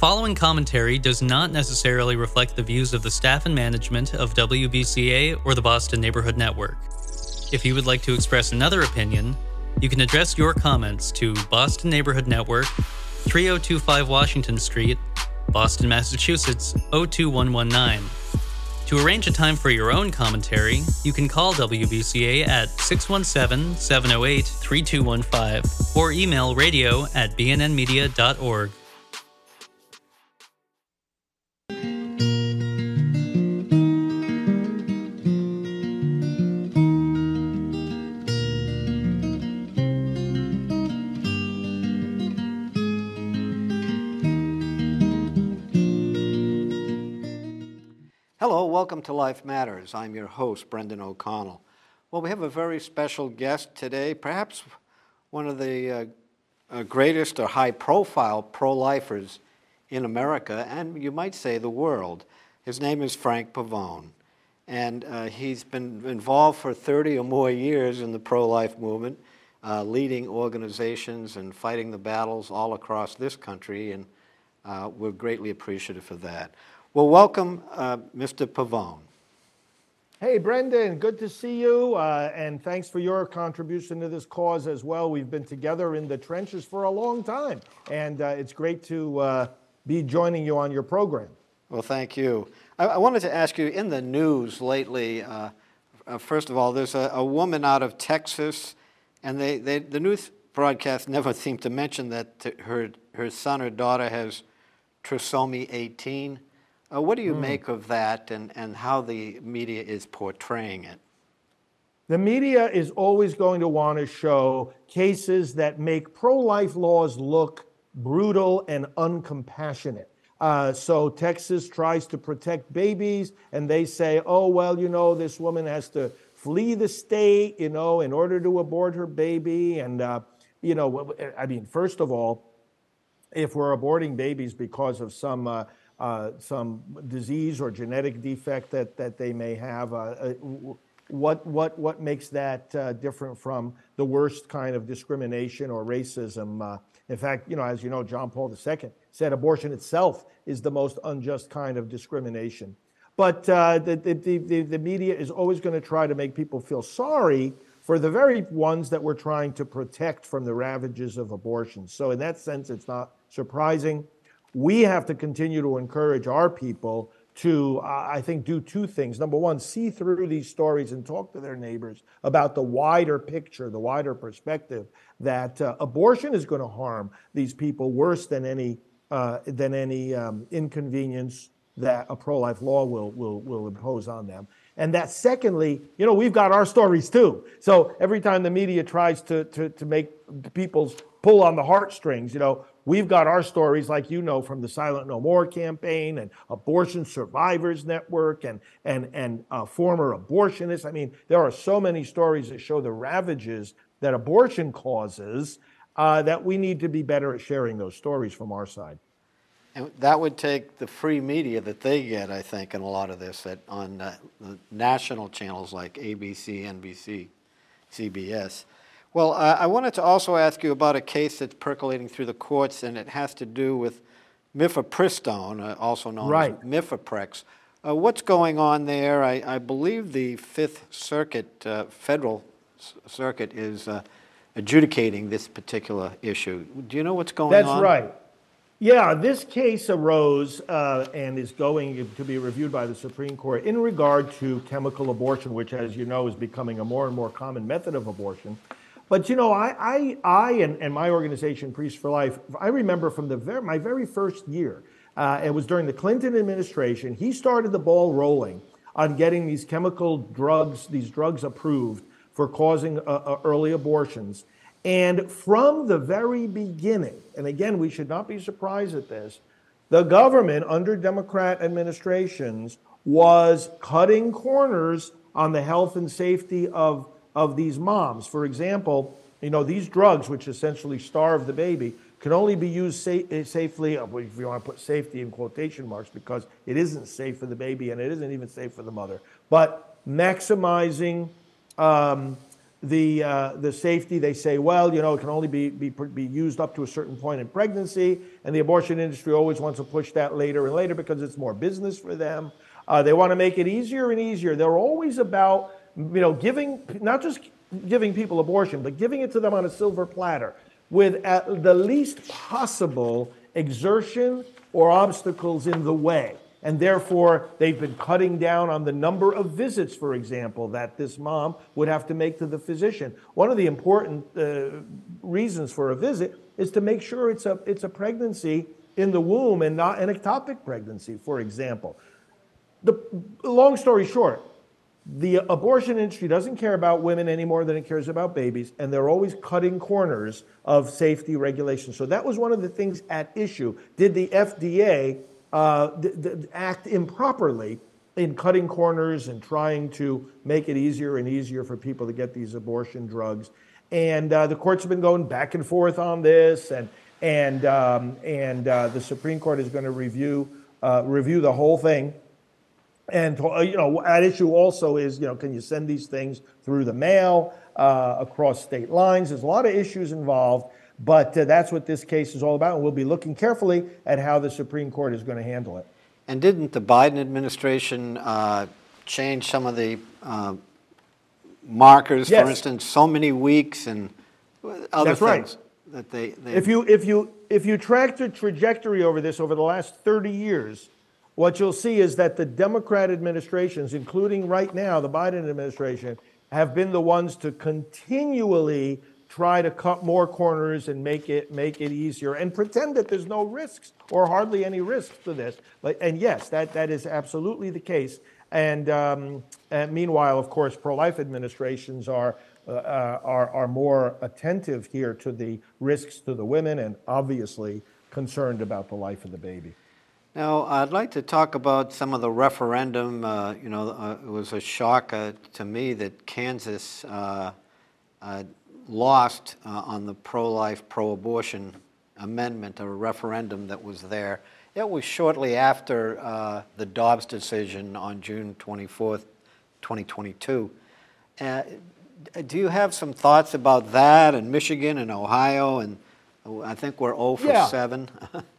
following commentary does not necessarily reflect the views of the staff and management of WBCA or the Boston Neighborhood Network. If you would like to express another opinion, you can address your comments to Boston Neighborhood Network, 3025 Washington Street, Boston, Massachusetts 02119. To arrange a time for your own commentary, you can call WBCA at 617 708 3215 or email radio at bnnmedia.org. Hello, welcome to Life Matters. I'm your host, Brendan O'Connell. Well, we have a very special guest today, perhaps one of the uh, uh, greatest or high profile pro lifers in America, and you might say the world. His name is Frank Pavone, and uh, he's been involved for 30 or more years in the pro life movement, uh, leading organizations and fighting the battles all across this country, and uh, we're greatly appreciative for that. Well, welcome, uh, Mr. Pavone. Hey, Brendan, good to see you, uh, and thanks for your contribution to this cause as well. We've been together in the trenches for a long time, and uh, it's great to uh, be joining you on your program. Well, thank you. I, I wanted to ask you in the news lately, uh, uh, first of all, there's a, a, woman out of Texas, and they, they, the news broadcast never seemed to mention that her, her son or daughter has trisomy 18. Uh, what do you mm. make of that and, and how the media is portraying it? The media is always going to want to show cases that make pro life laws look brutal and uncompassionate. Uh, so Texas tries to protect babies, and they say, oh, well, you know, this woman has to flee the state, you know, in order to abort her baby. And, uh, you know, I mean, first of all, if we're aborting babies because of some uh, uh, some disease or genetic defect that, that they may have. Uh, uh what, what, what makes that different from the worst kind of discrimination or racism? In fact, you know, as you know, John Paul II said abortion itself is the most unjust kind of discrimination. But the, the, the media is always going to try to make people feel sorry for the very ones that we're trying to protect from the ravages of abortion. So, in that sense, it's not surprising we have to continue to encourage our people to, I think, do two things. Number one, see through these stories and talk to their neighbors about the wider picture, the wider perspective that uh, abortion is going to harm these people worse than any uh, than any um, inconvenience that a pro-life law will will will impose on them. And that secondly, you know, we've got our stories too. So every time the media tries to to, to make people's pull on the heartstrings, you know, We've got our stories, like you know, from the Silent No More campaign and Abortion Survivors Network and, and, and uh, former abortionists. I mean, there are so many stories that show the ravages that abortion causes uh, that we need to be better at sharing those stories from our side. And that would take the free media that they get, I think, in a lot of this at, on uh, national channels like ABC, NBC, CBS. Well, uh, I wanted to also ask you about a case that's percolating through the courts, and it has to do with mifepristone, uh, also known right. as Mifeprex. Uh, what's going on there? I, I believe the Fifth Circuit, uh, federal circuit, is uh, adjudicating this particular issue. Do you know what's going that's on? That's right. Yeah, this case arose uh, and is going to be reviewed by the Supreme Court in regard to chemical abortion, which, as you know, is becoming a more and more common method of abortion. But you know, I, I, I and, and my organization, Priests for Life, I remember from the very, my very first year, uh, it was during the Clinton administration, he started the ball rolling on getting these chemical drugs, these drugs approved for causing uh, uh, early abortions. And from the very beginning, and again, we should not be surprised at this, the government under Democrat administrations was cutting corners on the health and safety of of these moms. For example, you know, these drugs, which essentially starve the baby, can only be used sa- eh, safely, uh, if you want to put safety in quotation marks, because it isn't safe for the baby and it isn't even safe for the mother. But maximizing um, the, uh, the safety. They say, well, you know, it can only be, be, be used up to a certain point in pregnancy. And the abortion industry always wants to push that later and later because it's more business for them. Uh, they want to make it easier and easier. They're always about, you know, giving, not just giving people abortion, but giving it to them on a silver platter with the least possible exertion or obstacles in the way. And therefore, they've been cutting down on the number of visits, for example, that this mom would have to make to the physician. One of the important uh, reasons for a visit is to make sure it's a, it's a pregnancy in the womb and not an ectopic pregnancy, for example. The long story short, the abortion industry doesn't care about women any more than it cares about babies, and they're always cutting corners of safety regulations. So that was one of the things at issue. Did the FDA uh, act improperly in cutting corners and trying to make it easier and easier for people to get these abortion drugs? And uh, the courts have been going back and forth on this, and and um, and uh, the Supreme Court is going to review uh, review the whole thing and uh, you know, at issue also is you know, can you send these things through the mail uh, across state lines? There's a lot of issues involved, but uh, that's what this case is all about, and we'll be looking carefully at how the Supreme Court is going to handle it. And didn't the Biden administration uh, change some of the uh, markers? Yes. For instance, so many weeks and other That's things right. that they, they. If you if you if you track the trajectory over this over the last 30 years what you'll see is that the Democrat administrations, including right now the Biden administration, have been the ones to continually try to cut more corners and make it make it easier and pretend that there's no risks or hardly any risks to this. But and yes, that that is absolutely the case. And, um, and meanwhile, of course, pro-life administrations are. Uh, uh are, are more attentive here to the risks to the women and obviously concerned about the life of the baby. Now, I'd like to talk about some of the referendum. Uh, you know, uh, it was a shock uh, to me that Kansas uh, uh, lost uh, on the pro-life, pro-abortion amendment, a referendum that was there. It was shortly after the Dobbs decision on June 24th, 2022. do you have some thoughts about that in Michigan and Ohio? And I think we're 0 for yeah. 7.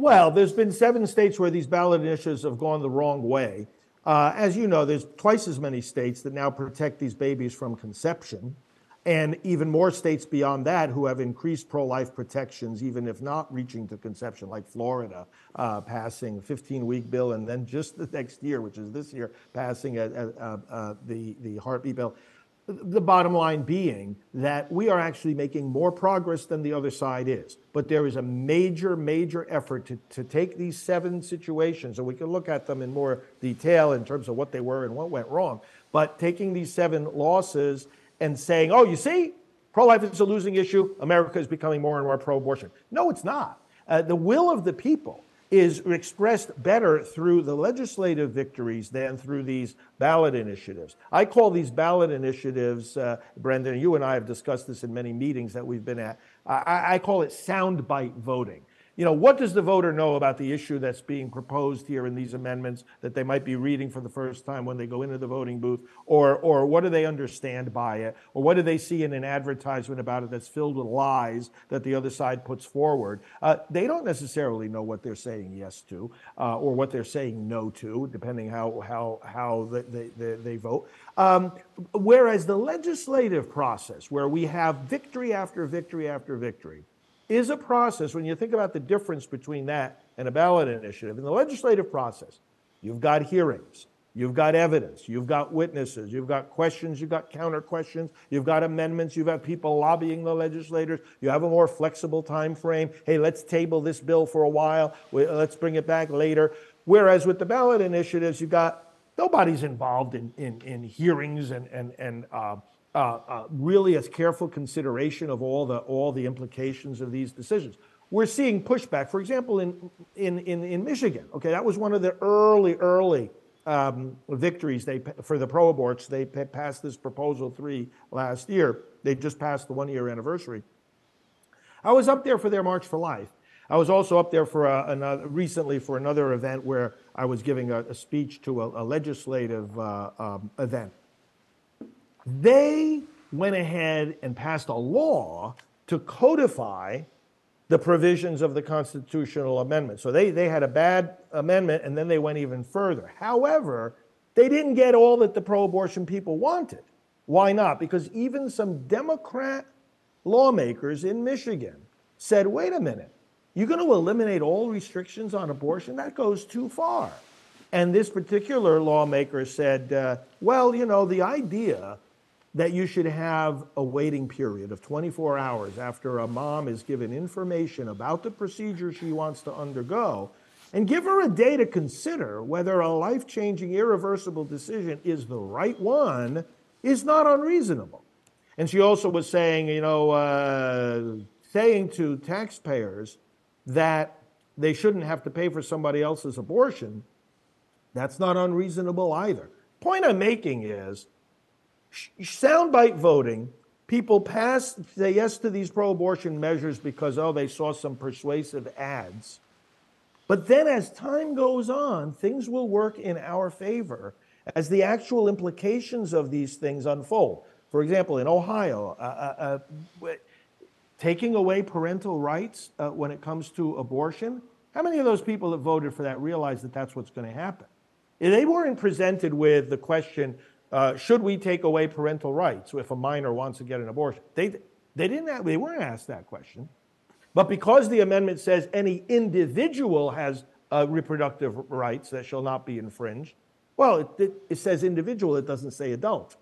Well, there's been seven states where these ballot initiatives have gone the wrong way. Uh, as you know, there's twice as many states that now protect these babies from conception, and even more states beyond that who have increased pro life protections, even if not reaching to conception, like Florida uh, passing a 15 week bill, and then just the next year, which is this year, passing a, a, a, the, the heartbeat bill. The bottom line being that we are actually making more progress than the other side is. But there is a major, major effort to, to take these seven situations, and we can look at them in more detail in terms of what they were and what went wrong. But taking these seven losses and saying, oh, you see, pro life is a losing issue, America is becoming more and more pro abortion. No, it's not. Uh, the will of the people is expressed better through the legislative victories than through these ballot initiatives. I call these ballot initiatives, uh, Brendan, you and I have discussed this in many meetings that we've been at. I, I call it soundbite voting you know, what does the voter know about the issue that's being proposed here in these amendments that they might be reading for the first time when they go into the voting booth? Or, or what do they understand by it? Or what do they see in an advertisement about it that's filled with lies that the other side puts forward? Uh, they don't necessarily know what they're saying yes to uh, or what they're saying no to, depending how, how, how they, they, they vote. Um, whereas the legislative process, where we have victory after victory after victory, is a process, when you think about the difference between that and a ballot initiative, in the legislative process, you've got hearings, you've got evidence, you've got witnesses, you've got questions, you've got counter questions, you've got amendments, you've got people lobbying the legislators, you have a more flexible time frame. Hey, let's table this bill for a while, let's bring it back later. Whereas with the ballot initiatives, you've got nobody's involved in, in, in hearings and, and, and uh, uh, uh, really a careful consideration of all the all the implications of these decisions. We're seeing pushback, for example, in in in, in Michigan. Okay, that was one of the early early um, victories they for the pro aborts. They passed this proposal three last year. They just passed the one year anniversary. I was up there for their March for Life. I was also up there for a, another, recently for another event where I was giving a, a speech to a, a legislative uh, um, event. They went ahead and passed a law to codify the provisions of the constitutional amendment. So they, they had a bad amendment and then they went even further. However, they didn't get all that the pro abortion people wanted. Why not? Because even some Democrat lawmakers in Michigan said, wait a minute, you're going to eliminate all restrictions on abortion? That goes too far. And this particular lawmaker said, uh, well, you know, the idea that you should have a waiting period of 24 hours after a mom is given information about the procedure she wants to undergo and give her a day to consider whether a life changing, irreversible decision is the right one is not unreasonable. And she also was saying, you know, uh, saying to taxpayers that they shouldn't have to pay for somebody else's abortion, that's not unreasonable either. Point I'm making is soundbite voting, people pass, say yes to these pro abortion measures because, oh, they saw some persuasive ads. But then as time goes on, things will work in our favor as the actual implications of these things unfold. For example, in Ohio, uh, uh, uh, taking away parental rights uh, when it comes to abortion, how many of those people that voted for that realize that that's what's going to happen? They weren't presented with the question, uh, should we take away parental rights if a minor wants to get an abortion? They, they, didn't have, they weren't asked that question. But because the amendment says any individual has uh, reproductive rights that shall not be infringed, well, it, it, it says individual, it doesn't say adult.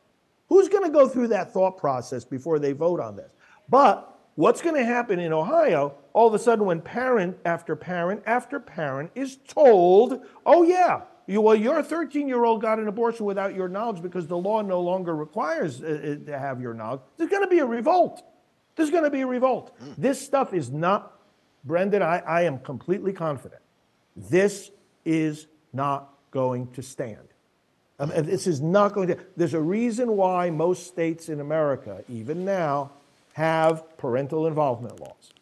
Who's going to go through that thought process before they vote on this? But what's going to happen in Ohio, all of a sudden, when parent after parent after parent is told, oh, yeah, you, well, your 13 year old got an abortion without your knowledge because the law no longer requires uh, uh to have your knowledge. There's going to be a revolt. There's going to be a revolt. Mm. This stuff is not, Brendan, I, I am completely confident. This is not going to stand. Um, this is not going to. There's a reason why most states in America, even now, have parental involvement laws.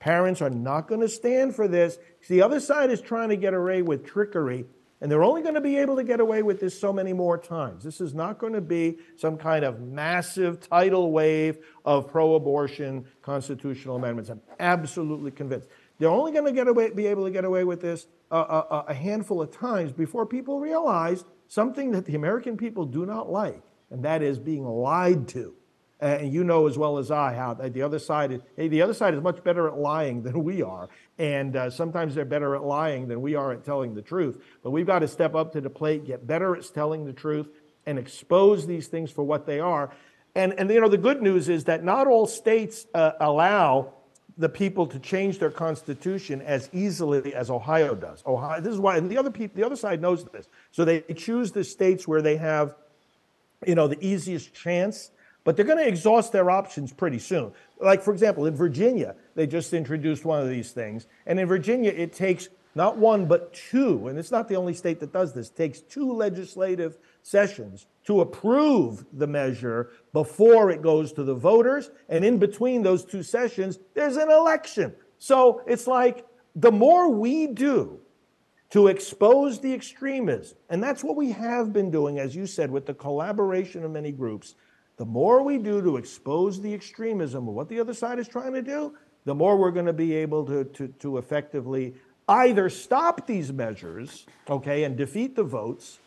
Parents are not going to stand for this. The other side is trying to get away with trickery and they're only going to be able to get away with this so many more times. This is not going to be some kind of massive tidal wave of pro abortion constitutional amendments. I'm absolutely convinced. They're only going to get away, be able to get away with this a, a, a handful of times before people realize something that the American people do not like, and that is being lied to. Uh, and you know as well as I how the other side is, hey, the other side is much better at lying than we are. And uh, sometimes they're better at lying than we are at telling the truth. But we've got to step up to the plate, get better at telling the truth, and expose these things for what they are. And, and you know, the good news is that not all states uh, allow the people to change their constitution as easily as Ohio does. Ohio, this is why, and the other people, the other side knows this. So they choose the states where they have, you know, the easiest chance but they're going to exhaust their options pretty soon. Like, for example, in Virginia, they just introduced one of these things. And in Virginia, it takes not one, but two, and it's not the only state that does this, takes two legislative sessions to approve the measure before it goes to the voters. And in between those two sessions, there's an election. So it's like the more we do to expose the extremism, and that's what we have been doing, as you said, with the collaboration of many groups the more we do to expose the extremism of what the other side is trying to do, the more we're going to be able to, to, to effectively either stop these measures, okay, and defeat the votes,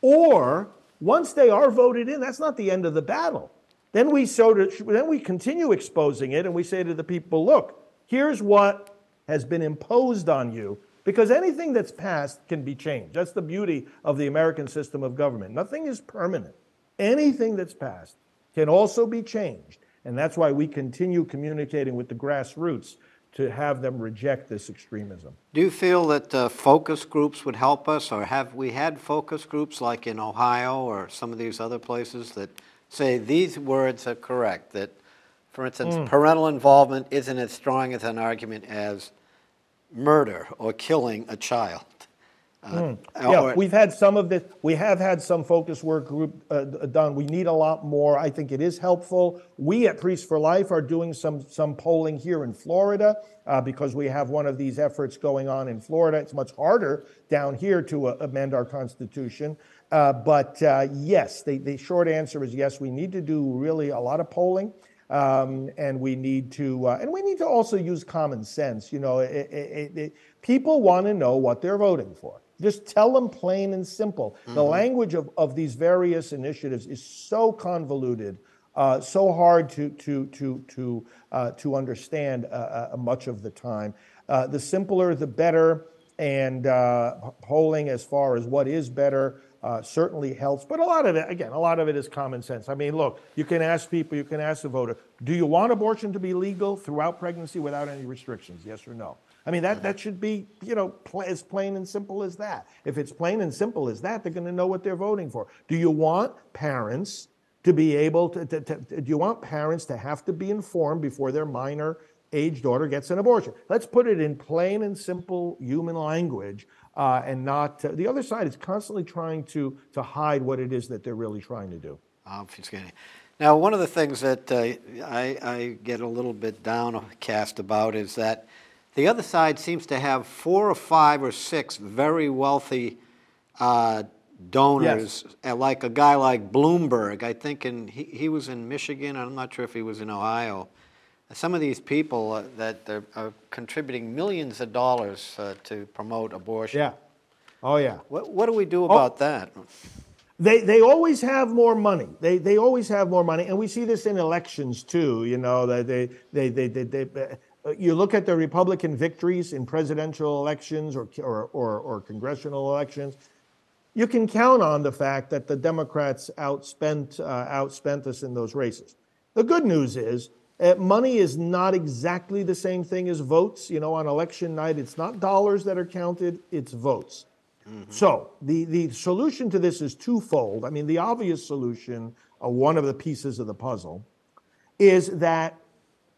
or once they are voted in, that's not the end of the battle. Then we, so to, then we continue exposing it and we say to the people, look, here's what has been imposed on you because anything that's passed can be changed. That's the beauty of the American system of government. Nothing is permanent anything that's passed can also be changed. And that's why we continue communicating with the grassroots to have them reject this extremism. Do you feel that uh, focus groups would help us, or have we had focus groups like in Ohio or some of these other places that say these words are correct? That, for instance, mm. parental involvement isn't as strong as an argument as murder or killing a child. Uh, yeah, or, we've had some of this. We have had some focus work group uh, done. We need a lot more. I think it is helpful. We at Priests for Life are doing some some polling here in Florida uh, because we have one of these efforts going on in Florida. It's much harder down here to uh, amend our constitution. Uh, but uh, yes, the, the short answer is yes. We need to do really a lot of polling. Um, and we need to uh, and we need to also use common sense. You know, it, it, it, people want to know what they're voting for. Just tell them plain and simple. Mm-hmm. The language of, of these various initiatives is so convoluted, uh, so hard to to to to uh, to understand uh, uh much of the time. Uh, the simpler, the better. And uh, polling as far as what is better uh, certainly helps. But a lot of it, again, a lot of it is common sense. I mean, look, you can ask people, you can ask the voter, do you want abortion to be legal throughout pregnancy without any restrictions? Yes or no? I mean, that, that should be, you know, pl- as plain and simple as that. If it's plain and simple as that, they're going to know what they're voting for. Do you want parents to be able to, to, to, do you want parents to have to be informed before their minor age daughter gets an abortion? Let's put it in plain and simple human language uh, and not uh, the other side is constantly trying to to hide what it is that they're really trying to do. Obfuscating. Now, one of the things that uh, I, I, get a little bit downcast about is that the other side seems to have four or five or six very wealthy uh, donors, yes. Like a guy like Bloomberg. I think in, he, he was in Michigan. I'm not sure if he was in Ohio some of these people uh, that are, are, contributing millions of dollars uh, to promote abortion. Yeah. Oh, yeah. What, what do we do about oh, that? They, they always have more money. They, they always have more money. And we see this in elections, too. You know, they, they, they, they, they, they you look at the Republican victories in presidential elections or, or, or, or congressional elections, you can count on the fact that the Democrats outspent, uh, outspent us in those races. The good news is uh, money is not exactly the same thing as votes. You know, on election night, it's not dollars that are counted, it's votes. Mm-hmm. So the, the solution to this is twofold. I mean, the obvious solution, uh, one of the pieces of the puzzle, is that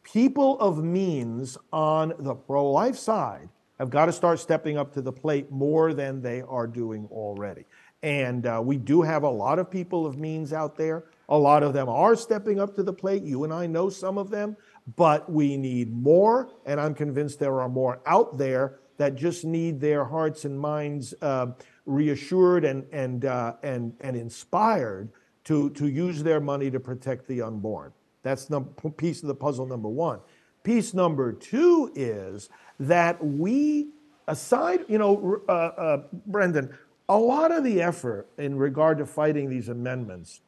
people of means on the pro life side have got to start stepping up to the plate more than they are doing already. And uh, we do have a lot of people of means out there. A lot of them are stepping up to the plate. You and I know some of them, but we need more. And I'm convinced there are more out there that just need their hearts and minds uh, reassured and, and, uh, and, and inspired to, to use their money to protect the unborn. That's the piece of the puzzle number one. Piece number two is that we, aside, you know, uh, uh Brendan, a lot of the effort in regard to fighting these amendments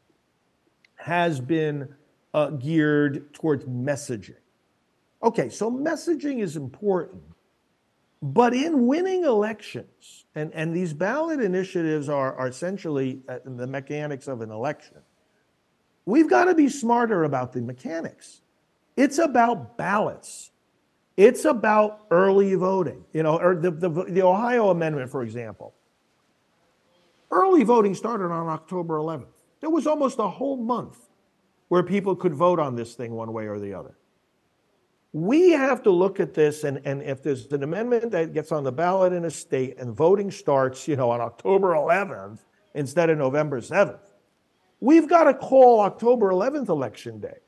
has been uh, geared towards messaging. Okay, so messaging is important, but in winning elections, and, and these ballot initiatives are, are essentially uh, the mechanics of an election, we've got to be smarter about the mechanics. It's about ballots. It's about early voting. You know, or the, the, the Ohio Amendment, for example. Early voting started on October 11th. There was almost a whole month where people could vote on this thing one way or the other. We have to look at this, and, and if there's an amendment that gets on the ballot in a state and voting starts, you know, on October 11th instead of November 7th, we've got to call October 11th election day.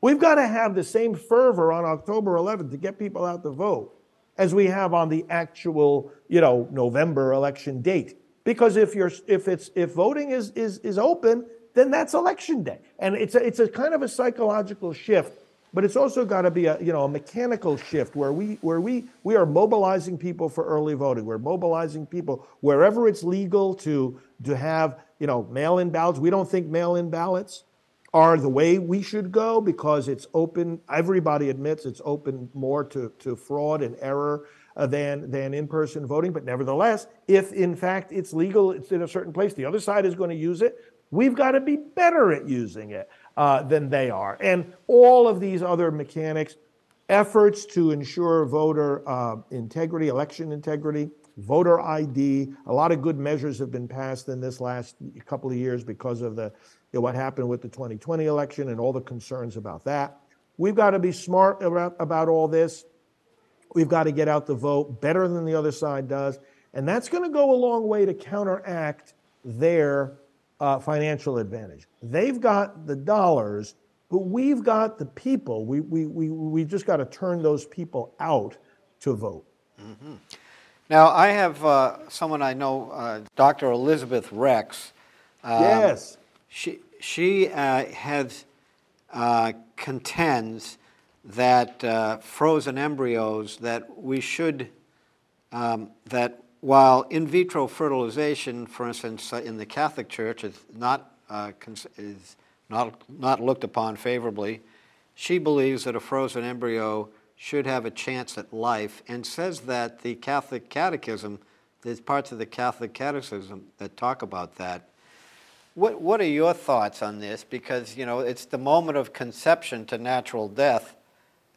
We've got to have the same fervor on October 11th to get people out to vote as we have on the actual, you know, November election date. Because if you're if it's if voting is is is open, then that's election day. And it's a, it's a kind of a psychological shift, but it's also got to be a you know a mechanical shift where we where we we are mobilizing people for early voting. We're mobilizing people wherever it's legal to to have you know mail-in ballots. We don't think mail-in ballots are the way we should go because it's open. Everybody admits it's open more to, to fraud and error uh, than, than in person voting. But nevertheless, if in fact it's legal, it's in a certain place, the other side is going to use it. We've got to be better at using it uh, than they are. And all of these other mechanics, efforts to ensure voter uh, integrity, election integrity, voter ID, a lot of good measures have been passed in this last couple of years because of the, you know, what happened with the 2020 election and all the concerns about that. We've got to be smart about, about all this. We've got to get out the vote better than the other side does. And that's going to go a long way to counteract their uh, financial advantage. They've got the dollars, but we've got the people. We, we, we, we just got to turn those people out to vote. Mm-hmm. Now, I have uh, someone I know, uh, Dr. Elizabeth Rex. Um, yes. She, she uh, has uh, contends that uh, frozen embryos that we should um, that while in vitro fertilization, for instance, uh, in the Catholic Church is not uh, is not not looked upon favorably, she believes that a frozen embryo should have a chance at life, and says that the Catholic Catechism, there's parts of the Catholic Catechism that talk about that. What, what are your thoughts on this? Because, you know, it's the moment of conception to natural death.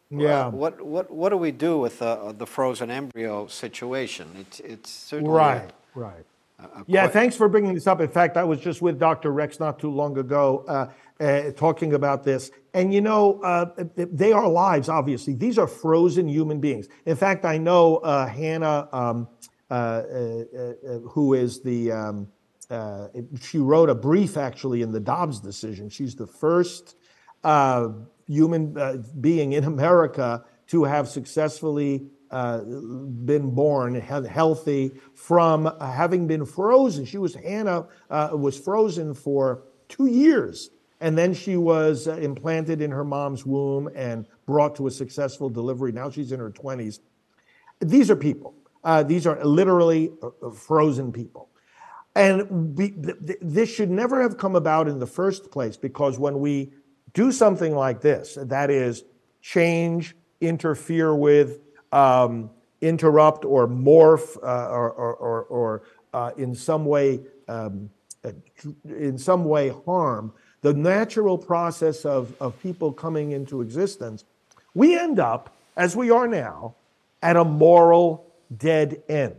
Yeah. Uh, what, what, what do we do with the, the frozen embryo situation? It's, it's certainly. Right, a, right. A, a yeah, thanks for bringing this up. In fact, I was just with Dr. Rex not too long ago uh, uh, talking about this. And you know, uh, they are lives, obviously. These are frozen human beings. In fact, I know uh, Hannah, um, uh, who is the. Um, uh, she wrote a brief actually in the Dobbs decision. She's the first uh, human uh, being in America to have successfully uh, been born healthy from having been frozen. She was Hannah uh, was frozen for two years, and then she was uh, implanted in her mom's womb and brought to a successful delivery. Now she's in her twenties. These are people. these are literally frozen people. And we, th- this should never have come about in the first place because when we do something like this, that is, change, interfere with, um, interrupt, or morph, uh, or, or, or, uh, in some way, um, uh, in some way harm the natural process of, of people coming into existence, we end up, as we are now, at a moral dead end.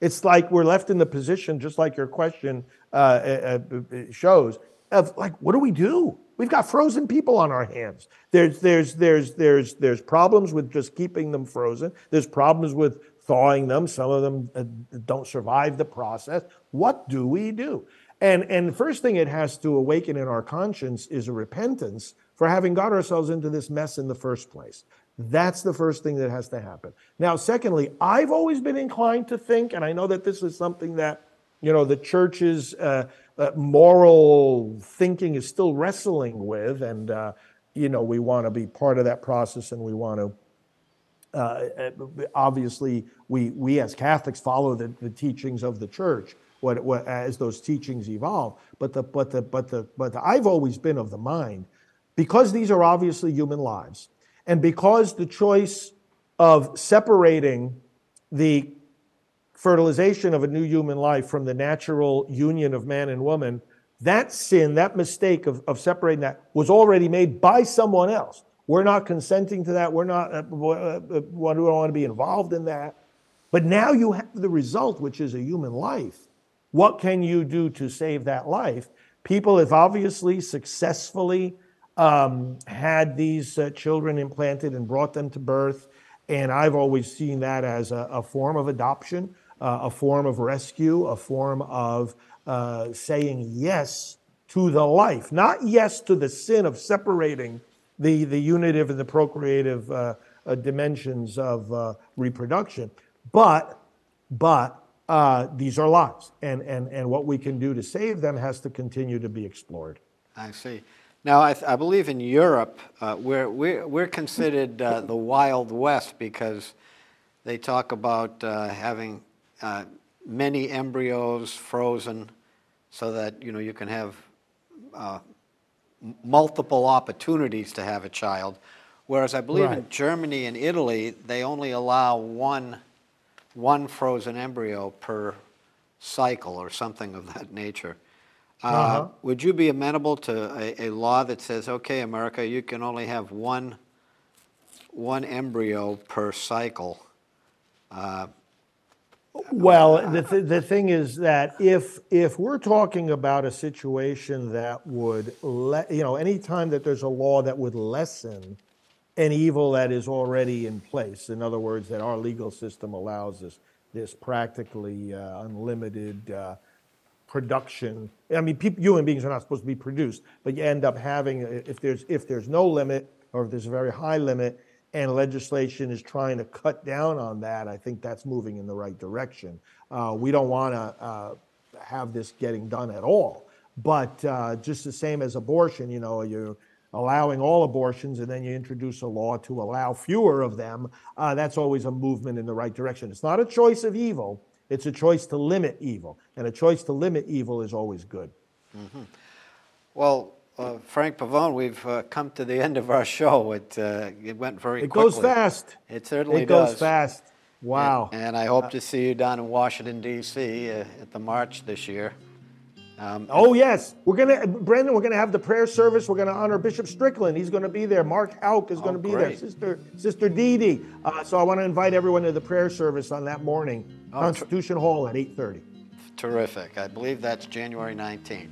It's like we're left in the position, just like your question uh, uh, uh, shows, of like, what do we do? We've got frozen people on our hands. There's, there's, there's, there's, there's problems with just keeping them frozen. There's problems with thawing them. Some of them uh, don't survive the process. What do we do? And, and the first thing it has to awaken in our conscience is a repentance for having got ourselves into this mess in the first place. That's the first thing that has to happen. Now, secondly, I've always been inclined to think, and I know that this is something that, you know, the church's uh, uh, moral thinking is still wrestling with, and, uh, you know, we want to be part of that process and we want to. Uh, uh, obviously, we, we as Catholics follow the, the teachings of the church what, what, as those teachings evolve. But the, but the, but the, but the, I've always been of the mind, because these are obviously human lives, and because the choice of separating the fertilization of a new human life from the natural union of man and woman, that sin, that mistake of, of separating that was already made by someone else. We're not consenting to that. We're not, uh, uh, uh, we don't want to be involved in that. But now you have the result, which is a human life. What can you do to save that life? People have obviously successfully um, had these uh, children implanted and brought them to birth. And I've always seen that as a, a form of adoption, uh, a form of rescue, a form of uh, saying yes to the life, not yes to the sin of separating the, the unitive and the procreative uh, uh, dimensions of uh, reproduction, but, but these are lives. And, and, and what we can do to save them has to continue to be explored. I see. Now, I, I believe in Europe, uh, we're, we're, we're considered uh, the Wild West because they talk about uh, having uh, many embryos frozen so that you know you can have uh, multiple opportunities to have a child. Whereas I believe right. in Germany and Italy, they only allow one, one frozen embryo per cycle or something of that nature. Uh, uh-huh. Would you be amenable to a, a law that says, okay, America, you can only have one, one embryo per cycle? Uh, well, the, th- the thing is that if if we're talking about a situation that would let you know anytime that there's a law that would lessen an evil that is already in place, in other words, that our legal system allows us, this practically uh, unlimited uh, production. I mean, human beings are not supposed to be produced, but you end up having if there's if there's no limit or if there's a very high limit, and legislation is trying to cut down on that. I think that's moving in the right direction. Uh, we don't want to uh, have this getting done at all, but uh, just the same as abortion, you know, you're allowing all abortions and then you introduce a law to allow fewer of them. Uh, that's always a movement in the right direction. It's not a choice of evil. It's a choice to limit evil, and a choice to limit evil is always good. Mm-hmm. Well, uh, Frank Pavone, we've uh, come to the end of our show. It, uh, it went very quickly. it quickly. goes fast. It certainly it does. goes fast. Wow. And, and I hope to see you down in Washington, D.C. Uh, at the march this year. Um, oh yes, we're gonna, Brendan. We're gonna have the prayer service. We're gonna honor Bishop Strickland. He's gonna be there. Mark Houck is gonna oh, be there. Sister Sister Dee Dee. Uh, so I want to invite everyone to the prayer service on that morning, oh, Constitution Hall at 8:30. Terrific. I believe that's January 19th.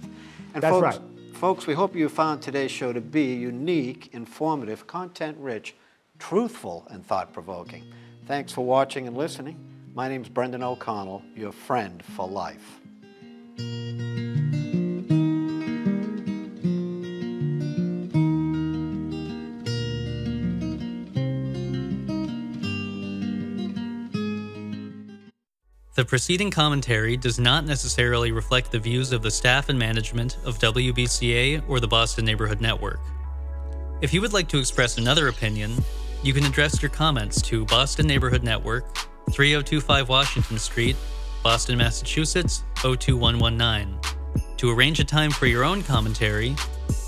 And that's folks, right. Folks, we hope you found today's show to be unique, informative, content-rich, truthful, and thought-provoking. Thanks for watching and listening. My name is Brendan O'Connell, your friend for life. The preceding commentary does not necessarily reflect the views of the staff and management of WBCA or the Boston Neighborhood Network. If you would like to express another opinion, you can address your comments to Boston Neighborhood Network, 3025 Washington Street, Boston, Massachusetts 02119. To arrange a time for your own commentary,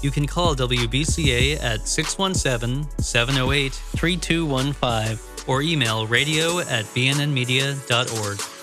you can call WBCA at 617 708 3215 or email radio at bnnmedia.org.